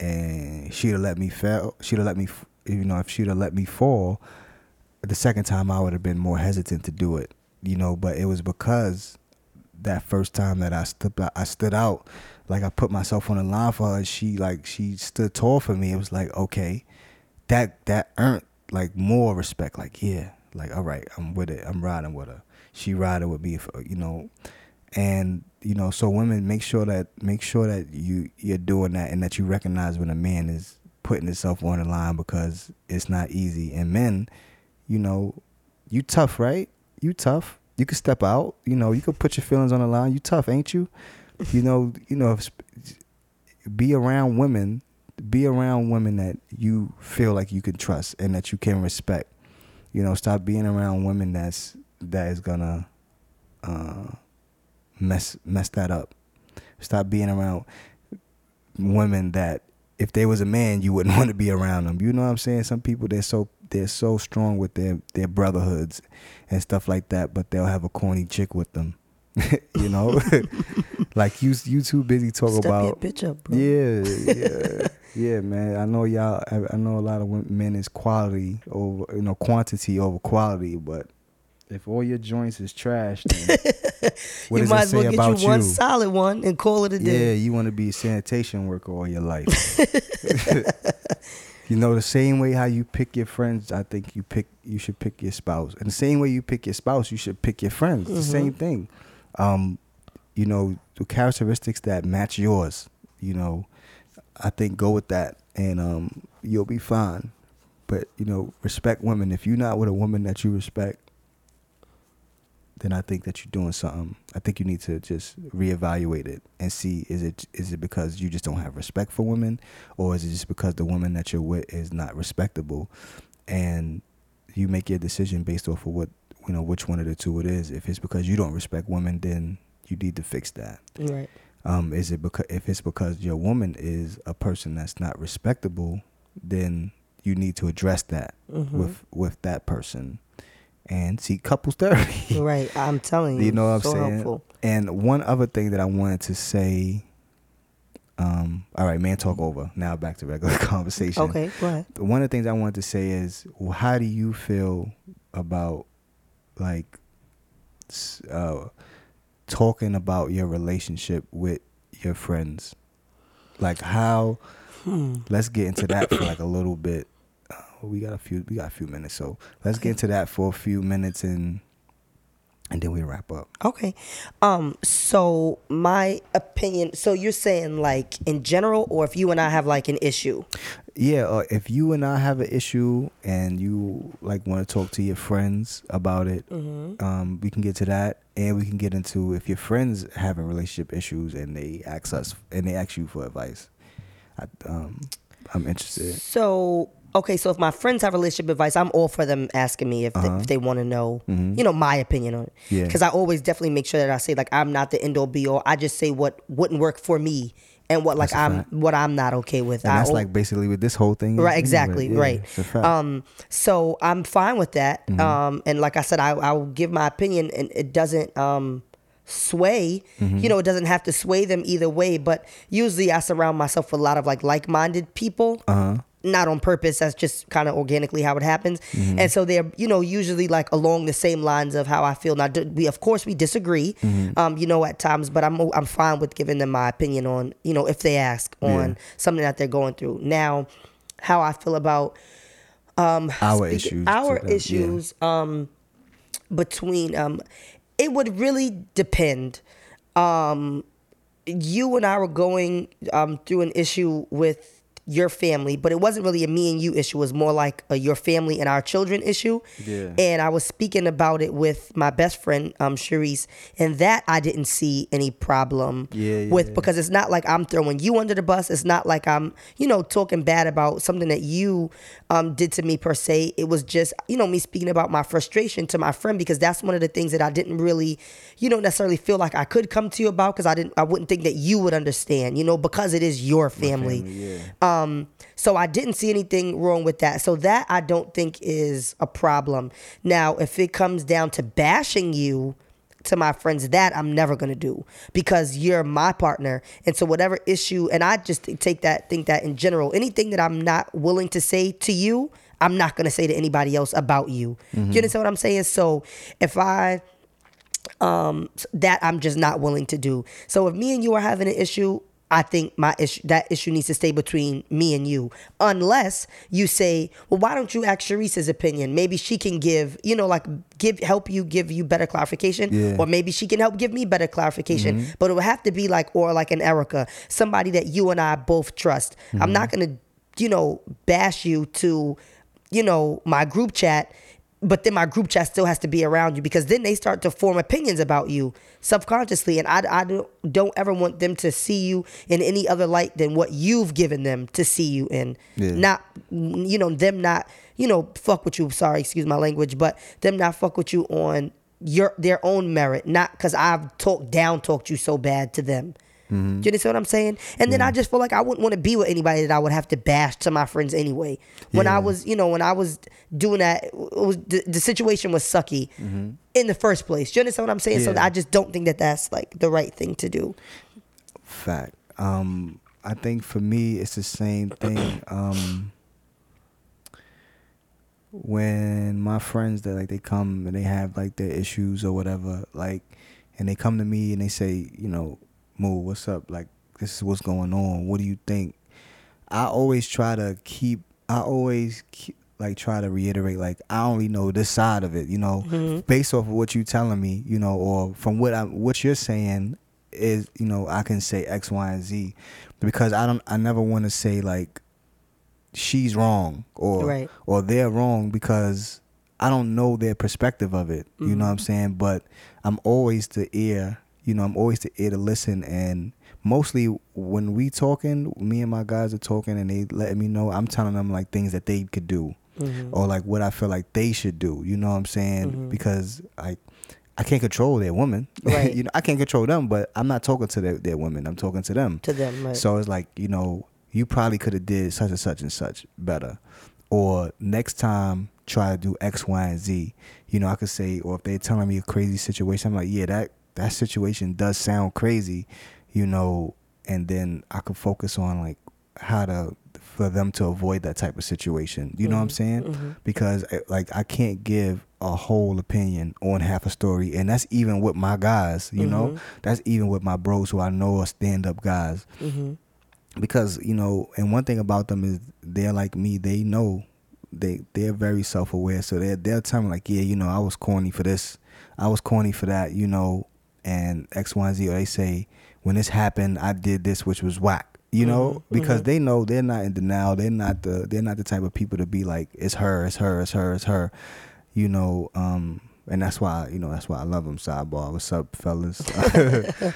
and she'd have let me fail, she'd have let me you know, if she'd have let me fall, the second time I would have been more hesitant to do it, you know. But it was because that first time that I stood I stood out, like I put myself on the line for her. She like she stood tall for me. It was like okay, that that earned like more respect. Like yeah, like all right, I'm with it. I'm riding with her. She riding with me, for, you know. And you know, so women make sure that make sure that you you're doing that and that you recognize when a man is putting himself on the line because it's not easy. And men, you know, you tough, right? You tough. You can step out. You know, you can put your feelings on the line. You tough, ain't you? You know, you know, be around women. Be around women that you feel like you can trust and that you can respect. You know, stop being around women that's that is gonna uh, mess mess that up. Stop being around women that if they was a man, you wouldn't want to be around them. You know what I'm saying? Some people they're so they're so strong with their their brotherhoods and stuff like that, but they'll have a corny chick with them. you know, like you you too busy talking Step about bitch up, bro. yeah, yeah, yeah, man. I know y'all. I, I know a lot of men is quality over you know quantity over quality, but if all your joints is trash, what you does might it as well say get about you one solid one and call it a day. yeah, you want to be a sanitation worker all your life. you know, the same way how you pick your friends, I think you pick you should pick your spouse. And the same way you pick your spouse, you should pick your friends. It's the mm-hmm. same thing. Um, you know, the characteristics that match yours, you know, I think go with that and um you'll be fine. But, you know, respect women. If you're not with a woman that you respect, then I think that you're doing something. I think you need to just reevaluate it and see is it is it because you just don't have respect for women, or is it just because the woman that you're with is not respectable, and you make your decision based off of what you know which one of the two it is. If it's because you don't respect women, then you need to fix that. Right. Um, is it because if it's because your woman is a person that's not respectable, then you need to address that Mm-hmm. with with that person and seek couples therapy. Right. I'm telling you. You know what I'm so saying? Helpful. And one other thing that I wanted to say. Um, all right, man, talk over. Now back to regular conversation. Okay. Go ahead. One of the things I wanted to say is, well, how do you feel about like uh, talking about your relationship with your friends? Like how? Hmm. Let's get into that for like a little bit. Uh, we got a few. We got a few minutes, so let's get into that for a few minutes and and then we wrap up. Okay. Um, so my opinion so you're saying like in general or if you and I have like an issue. Yeah, uh, if you and I have an issue and you like want to talk to your friends about it, Mm-hmm. um, we can get to that, and we can get into if your friends having relationship issues and they ask us and they ask you for advice. I, um, I'm interested. So okay, so if my friends have relationship advice, I'm all for them asking me if they, if they want to know, you know, my opinion on it. Uh-huh. Yeah. Because I always definitely make sure that I say like I'm not the end all be all. I just say what wouldn't work for me and what like That's I'm fact. what I'm not okay with. And I that's al- like basically what this whole thing. Right, exactly, Yeah, right. it's a fact. Um, so I'm fine with that. Mm-hmm. Um, and like I said, I I will give my opinion, and it doesn't um sway. Mm-hmm. You know, it doesn't have to sway them either way. But usually, I surround myself with a lot of like like-minded people. Uh-huh. Not on purpose. That's just kind of organically how it happens. Mm-hmm. And so they're you know usually like along the same lines of how I feel. Now we of course we disagree. Mm-hmm. Um, you know at times, but I'm I'm fine with giving them my opinion on you know if they ask on Yeah. something that they're going through. Now, how I feel about our speaking- issues. our them, yeah. issues um between um it would really depend um you and I were going um through an issue with your family, but it wasn't really a me and you issue. It was more like a your family and our children issue. Yeah. And I was speaking about it with my best friend, um, Sharice, and that I didn't see any problem Yeah, yeah, with because it's not like I'm throwing you under the bus. It's not like I'm, you know, talking bad about something that you um, did to me per se. It was just, you know, me speaking about my frustration to my friend because that's one of the things that I didn't really, you don't necessarily feel like I could come to you about because I didn't, I wouldn't think that you would understand, you know, because it is your family. family, yeah. Um, so I didn't see anything wrong with that. So that I don't think is a problem. Now, if it comes down to bashing you to my friends, that I'm never gonna do because you're my partner. And so whatever issue, and I just take that, think that in general, anything that I'm not willing to say to you, I'm not gonna say to anybody else about you. You understand what I'm saying? So if I um that I'm just not willing to do. So if me and you are having an issue, I think my issue that issue needs to stay between me and you. Unless you say, well, why don't you ask Sharice's opinion? Maybe she can give, you know, like give help you give you better clarification. Yeah. Or maybe she can help give me better clarification. But it would have to be like or like an Erica, somebody that you and I both trust. I'm not gonna, you know, bash you to, you know, my group chat but then my group chat still has to be around you because then they start to form opinions about you subconsciously. And i, I don't, don't ever want them to see you in any other light than what you've given them to see you in. Yeah. not you know them not you know fuck with you. Sorry excuse my language but them not fuck with you on your their own merit. Not because i've talked down talked you so bad to them Do you understand what I'm saying? And then I just feel like I wouldn't want to be with anybody that I would have to bash to my friends anyway. When I was, you know, when I was doing that, it was the, the situation was sucky in the first place. Do you understand what I'm saying? So I just don't think that that's like the right thing to do. Fact. Um, I think for me, it's the same thing. Um, when my friends that like they come and they have like their issues or whatever, like, and they come to me and they say, you know, Moo, what's up? Like, this is what's going on. What do you think? I always try to keep. I always keep, like try to reiterate like I only know this side of it, you know, mm-hmm. based off of what you're telling me, you know, or from what I what you're saying is, you know, I can say X, Y, and Z, because I don't. I never want to say like she's wrong or Right. or they're wrong because I don't know their perspective of it. You know what I'm mm-hmm. saying? But I'm always the ear. You know, I'm always the ear to listen. And mostly when we talking, me and my guys are talking, and they letting me know. I'm telling them like things that they could do, mm-hmm. or like what I feel like they should do. You know what I'm saying? Mm-hmm. Because like. I can't control their woman. Right. you know, I can't control them, but I'm not talking to their, their women. I'm talking to them. To them, right. So it's like, you know, you probably could have did such and such and such better. Or next time try to do X, Y, and Z. You know, I could say, or if they're telling me a crazy situation, I'm like, yeah, that that situation does sound crazy, you know, and then I could focus on like how to for them to avoid that type of situation. You know what I'm mm-hmm. saying? Mm-hmm. Because eh, like I can't give a whole opinion on half a story, and that's even with my guys. You know, mm-hmm. that's even with my bros who I know are stand up guys because you know and one thing about them is they're like me they know. They they're very self-aware so they they'll tell me like yeah you know i was corny for this. I was corny for that you know and x y and z or they say when this happened i did this which was whack you know? because they know they're not in denial. They're not the they're not the type of people to be like it's her it's her it's her it's her you know? Um and that's why you know that's why i love them sidebar. What's up fellas?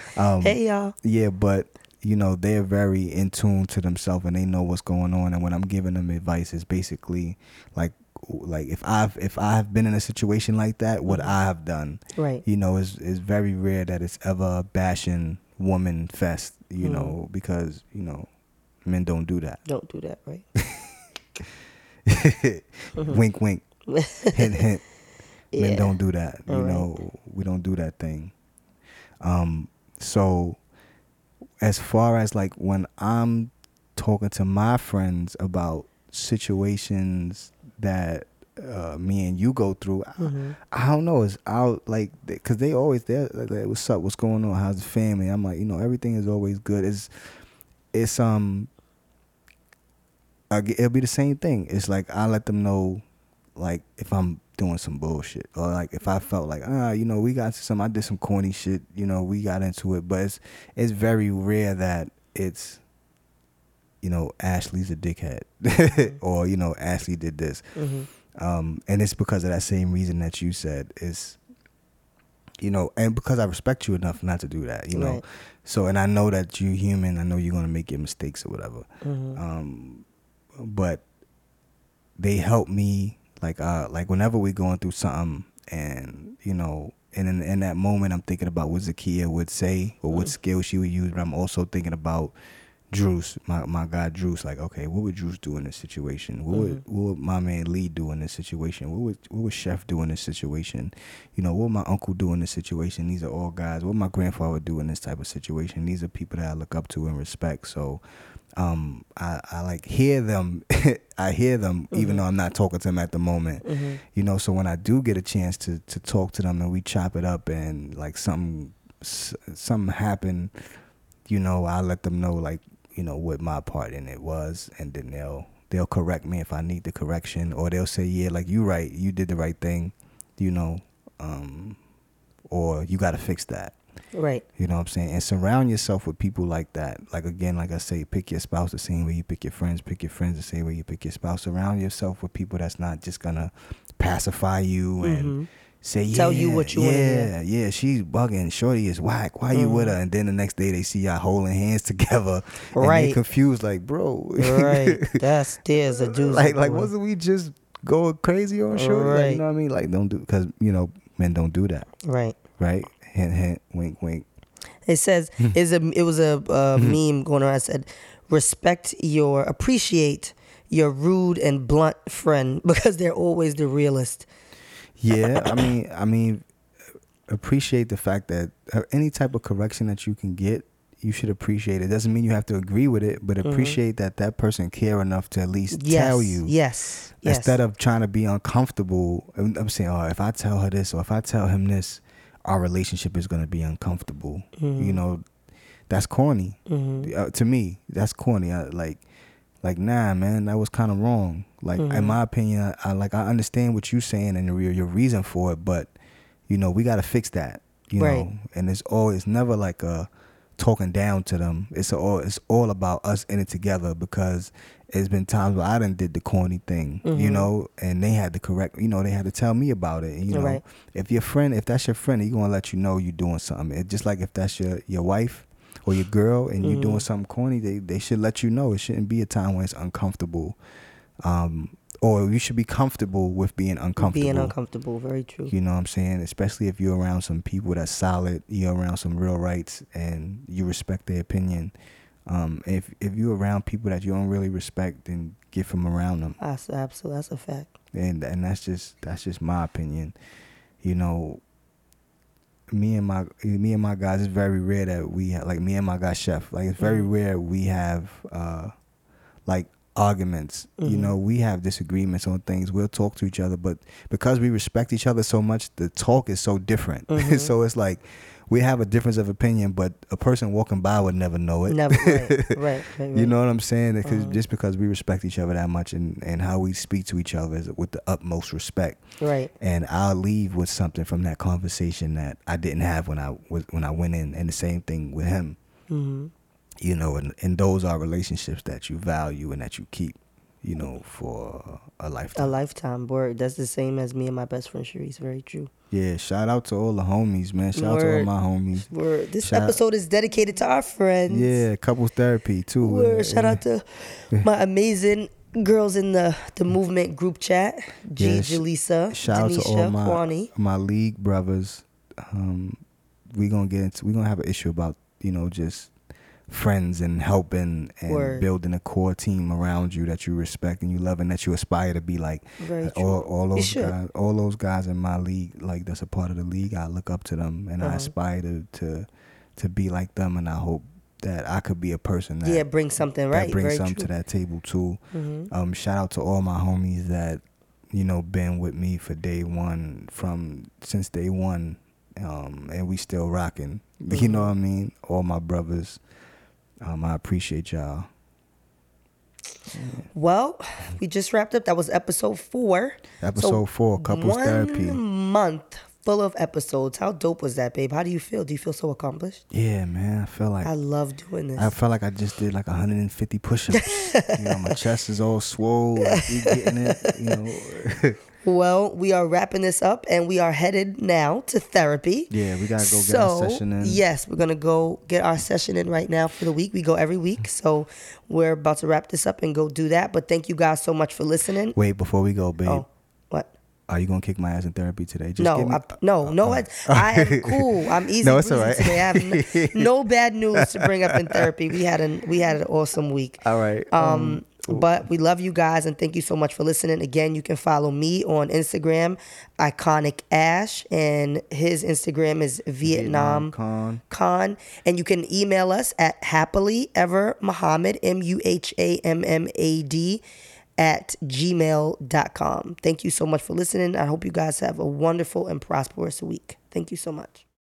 Um hey y'all. yeah, but you know they're very in tune to themselves and they know what's going on. And when I'm giving them advice, it's basically like like if I've if I've been in a situation like that, what mm-hmm. I have done. Right. You know, is is very rare that it's ever bashing woman fest. You mm. know, because you know men don't do that. Don't do that, right? Mm-hmm. wink, wink. hint, hint. Men don't do that. You All right. know, we don't do that thing. Um, so as far as like when I'm talking to my friends about situations that uh, me and you go through, Mm-hmm. I, I don't know. It's out like because they always they're like, what's up, what's going on, how's the family? I'm like, you know, everything is always good. It's it's um get- it'll be the same thing. It's like I let them know, like if I'm doing some bullshit or like if I felt like ah, you know, we got to some, I did some corny shit. You know, we got into it, but it's it's very rare that it's you know, Ashley's a dickhead, Mm-hmm. or you know, Ashley did this, um, and it's because of that same reason that you said is, you know, and because I respect you enough not to do that, you know. So, and I know that you're human. I know you're gonna make your mistakes or whatever. Mm-hmm. Um, but they help me like uh like whenever we're going through something and you know and in, in that moment i'm thinking about what zakia would say or what skill she would use but i'm also thinking about Druce, my, my guy Druce, like, okay, what would Druce do in this situation? What would mm-hmm. what would my man Lee do in this situation? What would what would Chef do in this situation? You know, what would my uncle do in this situation? These are all guys. What would my grandfather do in this type of situation? These are people that I look up to and respect. So um I, I like hear them I hear them even mm-hmm. though I'm not talking to them at the moment. Mm-hmm. You know, so when I do get a chance to to talk to them and we chop it up and like something something happen, you know, I let them know like, you know, what my part in it was and then they'll they'll correct me if I need the correction or they'll say, Yeah, like you right, you did the right thing, you know, um or you gotta fix that. Right. You know what I'm saying? And surround yourself with people like that. Like again, like I say, pick your spouse the same way you pick your friends, pick your friends the same way you pick your spouse. Surround yourself with people that's not just gonna pacify you and say, yeah, Mm-hmm. Tell you what you yeah, yeah, she's bugging. Shorty is whack. Why you with her? And then the next day they see y'all holding hands together, and they Right. confused. Like, bro, Right. That's there's a dude. like, like wasn't we just going crazy on shorty? Like, you know what I mean? Like, don't do because you know men don't do that, Right. right? Hint, hint, wink, wink. It says is a it was a uh, meme going around. It said respect your appreciate your rude and blunt friend because they're always the realest. Yeah, I mean, I mean, appreciate the fact that uh, any type of correction that you can get, you should appreciate it. Doesn't mean you have to agree with it, but appreciate that that person care enough to at least Yes. tell you. Yes. Yes. Instead of trying to be uncomfortable, I'm saying, oh, if I tell her this or if I tell him this, our relationship is going to be uncomfortable. You know, that's corny. Uh, to me, that's corny. I, like, like nah, man, that was kind of wrong. Like in mm-hmm. my opinion, I, I like I understand what you're saying and your your reason for it, but you know we got to fix that. You Right. know, and it's all it's never like a talking down to them. It's all it's all about us in it together because it's been times where I done did the corny thing, you mm-hmm. know, and they had to correct, you know, they had to tell me about it. You know, Right. if your friend, if that's your friend, he gonna let you know you're doing something. It, just like if that's your your wife or your girl and you're doing something corny, they they should let you know. It shouldn't be a time when it's uncomfortable, um, or you should be comfortable with being uncomfortable. being uncomfortable. Very true. You know what I'm saying? Especially if you're around some people that's solid, you're around some real rights, and you respect their opinion. Um, if if you're around people that you don't really respect, then get from around them. That's absolutely that's a fact. And and that's just that's just my opinion. You know, me and my me and my guys. It's very rare that we have, like me and my guy chef. Like it's very mm. rare we have uh like arguments. You mm. know, we have disagreements on things. We'll talk to each other, but because we respect each other so much, the talk is so different. Mm-hmm. so it's like we have a difference of opinion, but a person walking by would never know it. Never. Right. Right. right, right. You know what I'm saying? Because just because we respect each other that much and, and how we speak to each other is with the utmost respect. Right. And I'll leave with something from that conversation that I didn't have when I was when I went in, and the same thing with him. Mm-hmm. You know, and, and those are relationships that you value and that you keep. You know, for a lifetime. A lifetime. lifetime word. That's the same as me and my best friend Sharice. Very true. Yeah, shout out to all the homies, man. Shout out to all my homies. Word. This Shout- episode is dedicated to our friends. Yeah, couples therapy too. Word. Uh, Shout out to my amazing girls in the the movement group chat. G. Yeah, Jalisa, Shout out to all my Kwani. my league brothers. Um, we gonna get into we gonna have an issue about you know just friends and helping and Word. building a core team around you that you respect and you love and that you aspire to be like. All, all those guys, all those guys in my league, like that's a part of the league. I look up to them and I Uh-huh. aspire to, to to be like them. And I hope that I could be a person that Yeah, bring something right. that brings something true. to that table too. Mhm. Um, shout out to all my homies that you know been with me for day one from since day one, um, and we still rocking. You know what I mean? All my brothers, um, I appreciate y'all. Well, we just wrapped up. That was episode four. Episode four, couples one therapy. month full of episodes. How dope was that, babe? How do you feel? Do you feel so accomplished? Yeah, man. I feel like I love doing this. I felt like I just did like 150 push-ups. you know, my chest is all swole. Like you getting it. You know. Well, we are wrapping this up and we are headed now to therapy. yeah, we gotta go get so, our session in. yes, we're going to go get our session in right now for the week. We go every week. So we're about to wrap this up and go do that. But thank you guys so much for listening. Wait, before we go, babe, Oh, what? are you gonna kick my ass in therapy today? Just No, give me- uh, uh, I, no, no. I, I am cool. I'm easy No, it's all right. today. I have no, no bad news to bring up in therapy. We had an we had an awesome week. All right. Um, um but we love you guys and thank you so much for listening. Again, you can follow me on Instagram, Iconic Ash, and his Instagram is Vietnam, Con. Con. And you can email us at happily ever Muhammad, M U H A M M A D, at gmail.com. Thank you so much for listening. I hope you guys have a wonderful and prosperous week. Thank you so much.